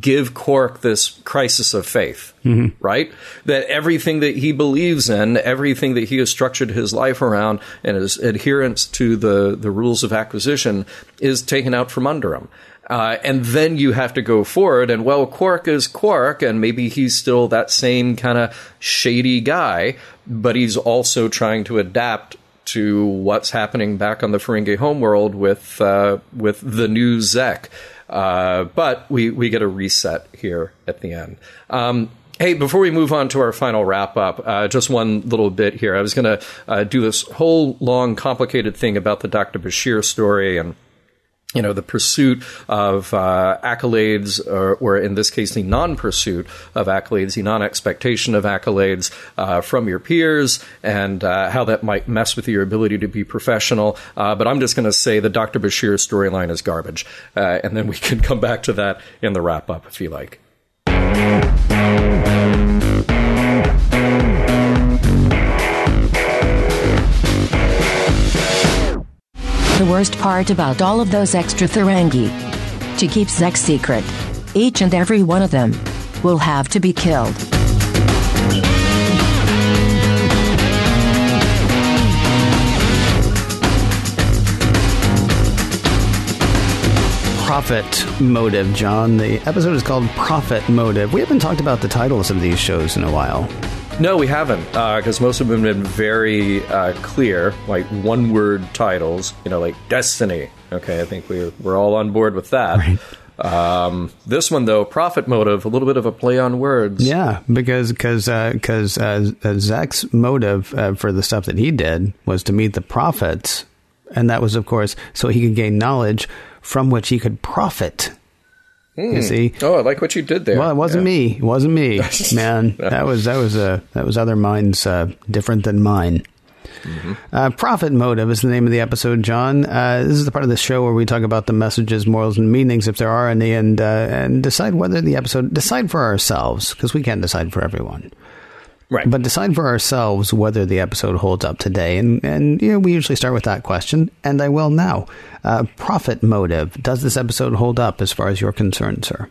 give Quark this crisis of faith, right? That everything that he believes in, everything that he has structured his life around, and his adherence to the, the rules of acquisition is taken out from under him. Uh, and then you have to go forward, and well, Quark is Quark, and maybe he's still that same kind of shady guy, but he's also trying to adapt to what's happening back on the Ferengi homeworld with uh, with the new Zek. Uh, but we we get a reset here at the end. Um, Hey, before we move on to our final wrap up, uh, just one little bit here. I was going to uh, do this whole long, complicated thing about the Dr. Bashir story and you know, the pursuit of uh, accolades, or, or in this case, the non pursuit of accolades, the non expectation of accolades uh, from your peers, and uh, how that might mess with your ability to be professional. Uh, but I'm just going to say the Dr. Bashir storyline is garbage. Uh, and then we can come back to that in the wrap up if you like. The worst part about all of those extra Ferengi, to keep Zek's secret, each and every one of them will have to be killed. Prophet Motive, John. The episode is called Prophet Motive. We haven't talked about the titles of these shows in a while. No, we haven't, because most of them have been very uh, clear, like one word titles, you know, like Destiny. Okay, I think we're, we're all on board with that. Um, this one, though, Prophet Motive, a little bit of a play on words. Yeah, because because because uh, uh, Zek's motive uh, for the stuff that he did was to meet the prophets, and that was, of course, so he could gain knowledge from which he could profit. You see, Oh, I like what you did there. well, it wasn't Yeah. me. It wasn't me, man. That was that was uh, that was other minds uh, different than mine. Uh, Prophet Motive is the name of the episode, John. Uh, this is the part of the show where we talk about the messages, morals, and meanings, if there are any, and uh, and decide whether the episode decide for ourselves because we can't decide for everyone, Right. but decide for ourselves whether the episode holds up today. And and you know we usually start with that question, and I will now. Uh, Prophet Motive. Does this episode hold up as far as you're concerned, sir?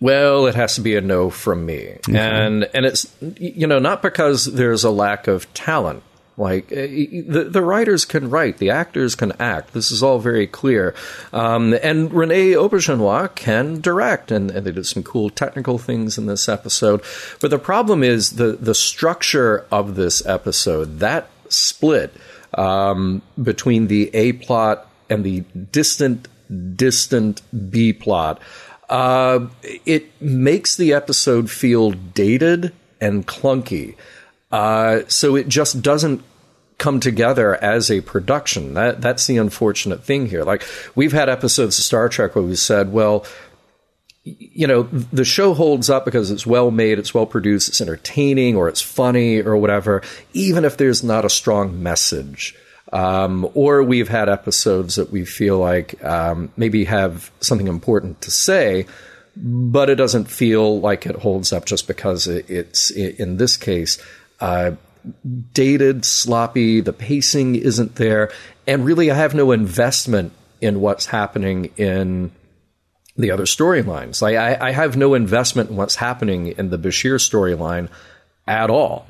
Well, it has to be a no from me, and and it's you know not because there's a lack of talent. Like uh, the the writers can write, the actors can act. This is all very clear, um, and Rene Auberjonois can direct, and, and they did some cool technical things in this episode. But the problem is the the structure of this episode that split um, between the A plot and the distant distant B plot uh, it makes the episode feel dated and clunky. Uh, so it just doesn't come together as a production. That that's the unfortunate thing here. Like we've had episodes of Star Trek where we said, well, you know, the show holds up because it's well made, it's well produced, it's entertaining, or it's funny, or whatever, even if there's not a strong message. Um, or we've had episodes that we feel like um, maybe have something important to say, but it doesn't feel like it holds up just because it's, in this case, uh, dated, sloppy, the pacing isn't there, and really I have no investment in what's happening in the other storylines. Like I, I have no investment in what's happening in the Bashir storyline at all.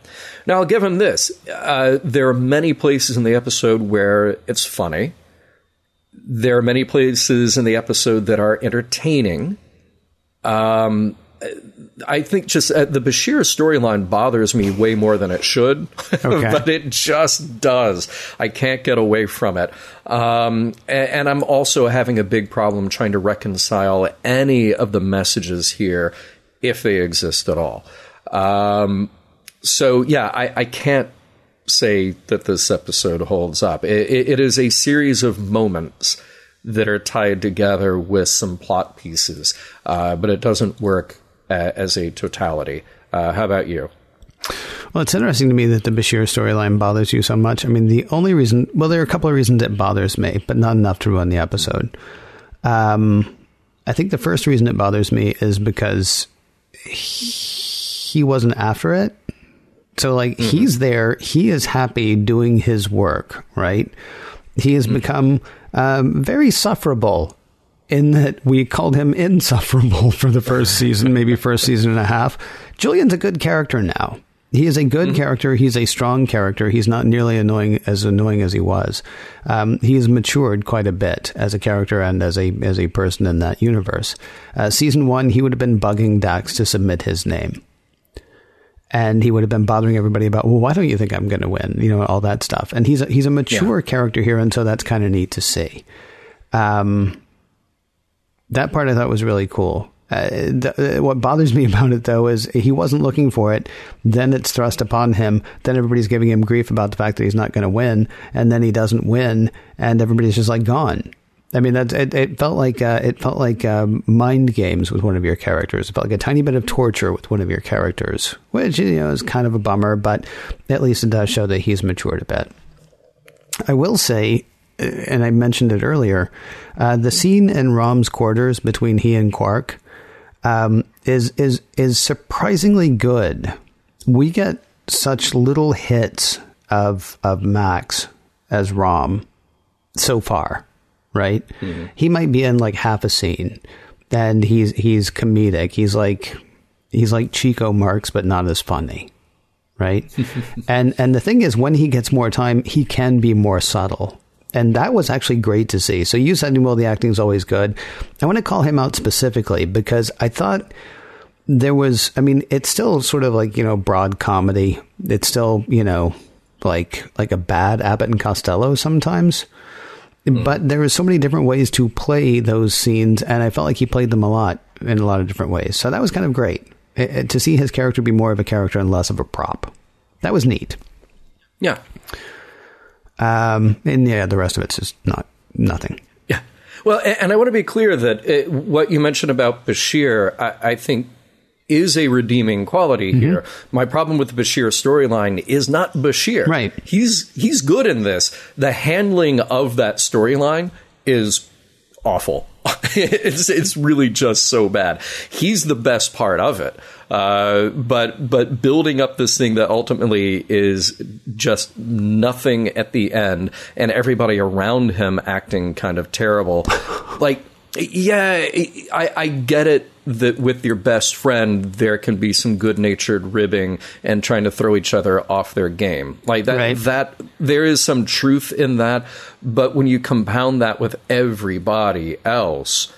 Now, given this, uh, there are many places in the episode where it's funny. There are many places in the episode that are entertaining. Um, I think just uh, the Bashir storyline bothers me way more than it should, okay. but it just does. I can't get away from it. Um, and, and, I'm also having a big problem trying to reconcile any of the messages here, if they exist at all. Um, so, yeah, I, I, can't say that this episode holds up. it, it, it is a series of moments that are tied together with some plot pieces, uh, but it doesn't work uh, as a totality. Uh, how about you? Well, it's interesting to me that the Bashir storyline bothers you so much. I mean, the only reason, well, there are a couple of reasons it bothers me, but not enough to ruin the episode. Um, I think the first reason it bothers me is because he wasn't after it. So, like, mm-hmm. he's there, he is happy doing his work, right? He has mm-hmm. become um, very sufferable in that we called him insufferable for the first season, maybe first season and a half. Julian's a good character now. He is a good mm-hmm. character. He's a strong character. He's not nearly annoying as annoying as he was. Um, he has matured quite a bit as a character and as a as a person in that universe. Uh, season one, he would have been bugging Dax to submit his name, and he would have been bothering everybody about, well, why don't you think I'm going to win? You know, all that stuff. And he's a, he's a mature yeah. character here, and so that's kind of neat to see. Um, that part I thought was really cool. Uh, the, uh, what bothers me about it though is he wasn't looking for it. Then it's thrust upon him. Then everybody's giving him grief about the fact that he's not going to win, and then he doesn't win, and everybody's just like gone. I mean, that it, it, felt like uh, it felt like um, mind games with one of your characters. It felt like a tiny bit of torture with one of your characters, which you know is kind of a bummer, but at least it does show that he's matured a bit. I will say and I mentioned it earlier, uh, the scene in Rom's quarters between he and Quark um, is is is surprisingly good. We get such little hits of of Max as Rom so far, right? Mm-hmm. He might be in like half a scene, and he's he's comedic. He's like he's like Chico Marx, but not as funny, right? and and the thing is, when he gets more time, he can be more subtle and that was actually great to see. So you said, well, the acting is always good. I want to call him out specifically because I thought there was, I mean, it's still sort of like, you know, broad comedy. It's still, you know, like, like a bad Abbott and Costello sometimes. Mm. But there were so many different ways to play those scenes, and I felt like he played them a lot in a lot of different ways. So that was kind of great it, it, to see his character be more of a character and less of a prop. That was neat. Yeah, um, and yeah, the rest of it's just not nothing. Yeah. Well, and I want to be clear that it, uh, what you mentioned about Bashir, I, I think is a redeeming quality mm-hmm. here. My problem with the Bashir storyline is not Bashir. Right. He's he's good in this. The handling of that storyline is awful. it's it's really just so bad. He's the best part of it. Uh, but but building up this thing that ultimately is just nothing at the end, and everybody around him acting kind of terrible. like, yeah, I, I get it that with your best friend there can be some good natured ribbing and trying to throw each other off their game. Like that right. that there is some truth in that, but when you compound that with everybody else,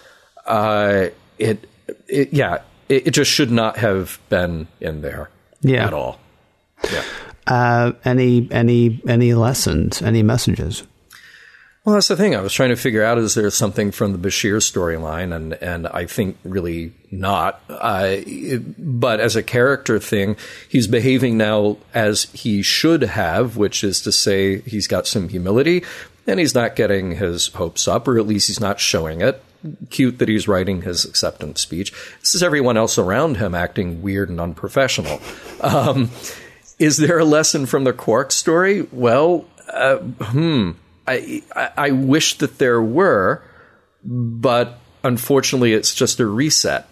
uh, it, it yeah, it, it just should not have been in there yeah. at all. Yeah. Uh, any any any lessons? Any messages? Well, that's the thing. I was trying to figure out: is there something from the Bashir storyline? And and I think really not. Uh, but as a character thing, he's behaving now as he should have, which is to say, he's got some humility, and he's not getting his hopes up, or at least he's not showing it cute that he's writing his acceptance speech. This is everyone else around him acting weird and unprofessional. Um, is there a lesson from the Quark story? Well, uh, hmm, I, I I wish that there were, but unfortunately, it's just a reset.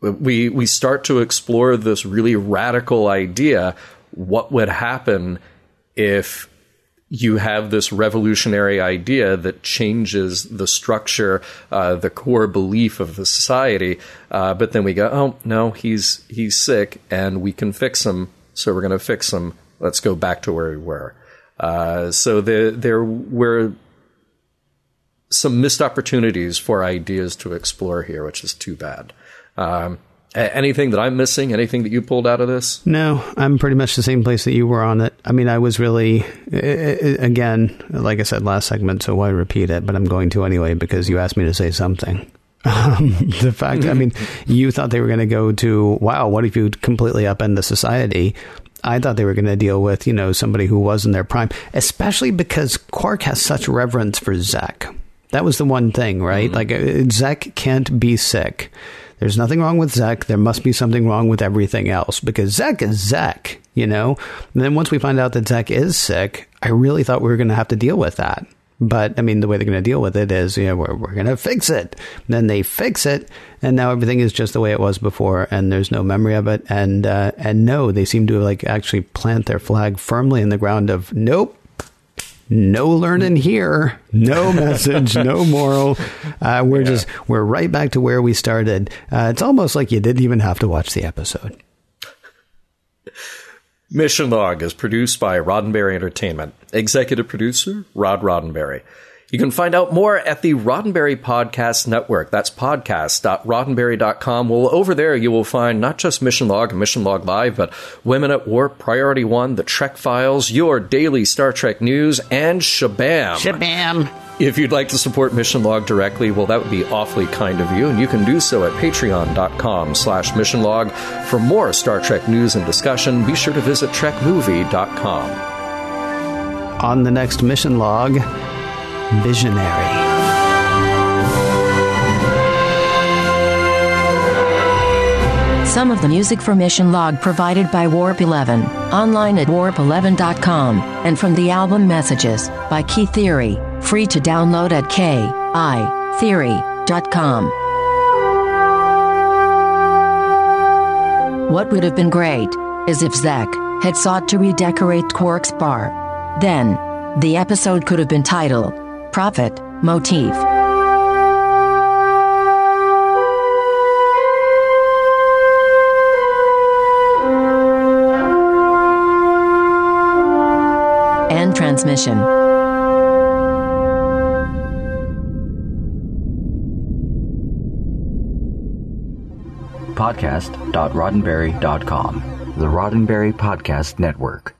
We we start to explore this really radical idea. What would happen if you have this revolutionary idea that changes the structure, uh, the core belief of the society. Uh, but then we go, oh no, he's he's sick, and we can fix him. So we're going to fix him. Let's go back to where we were. Uh, so there there were some missed opportunities for ideas to explore here, which is too bad. Um, anything that I'm missing? Anything that you pulled out of this? No, I'm pretty much the same place that you were on it. I mean, I was really, again, like I said last segment, so why repeat it? But I'm going to anyway because you asked me to say something. Um, the fact, I mean, you thought they were going to go to, wow, what if you completely upend the society? I thought they were going to deal with, you know, somebody who was in their prime, especially because Quark has such reverence for Zek. That was the one thing, right? Mm-hmm. Like, uh, Zek can't be sick. There's nothing wrong with Zek. There must be something wrong with everything else because Zek is Zek, you know? And then once we find out that Zek is sick, I really thought we were going to have to deal with that. But I mean, the way they're going to deal with it is, you know, we're, we're going to fix it. And then they fix it, and now everything is just the way it was before, and there's no memory of it. And uh, and no, they seem to like actually plant their flag firmly in the ground of nope, no learning here, no message, no moral. Uh, we're yeah. just we're right back to where we started. Uh, it's almost like you didn't even have to watch the episode. Mission Log is produced by Roddenberry Entertainment. Executive producer Rod Roddenberry. You can find out more at the Roddenberry Podcast Network. That's podcast.roddenberry.com. Well, over there you will find not just Mission Log and Mission Log Live, but Women at Warp, Priority One, The Trek Files, your daily Star Trek news, and Shabam. Shabam. If you'd like to support Mission Log directly, well, that would be awfully kind of you, and you can do so at patreon.com slash missionlog. For more Star Trek news and discussion, be sure to visit trekmovie.com. On the next Mission Log, Visionary. Some of the music for Mission Log provided by Warp 11, online at warp11.com, and from the album Messages by Key Theory, free to download at kitheory.com. What would have been great is if Zek had sought to redecorate Quark's bar. Then, the episode could have been titled Prophet Motif. And transmission. Podcast.roddenberry.com, the Roddenberry Podcast Network.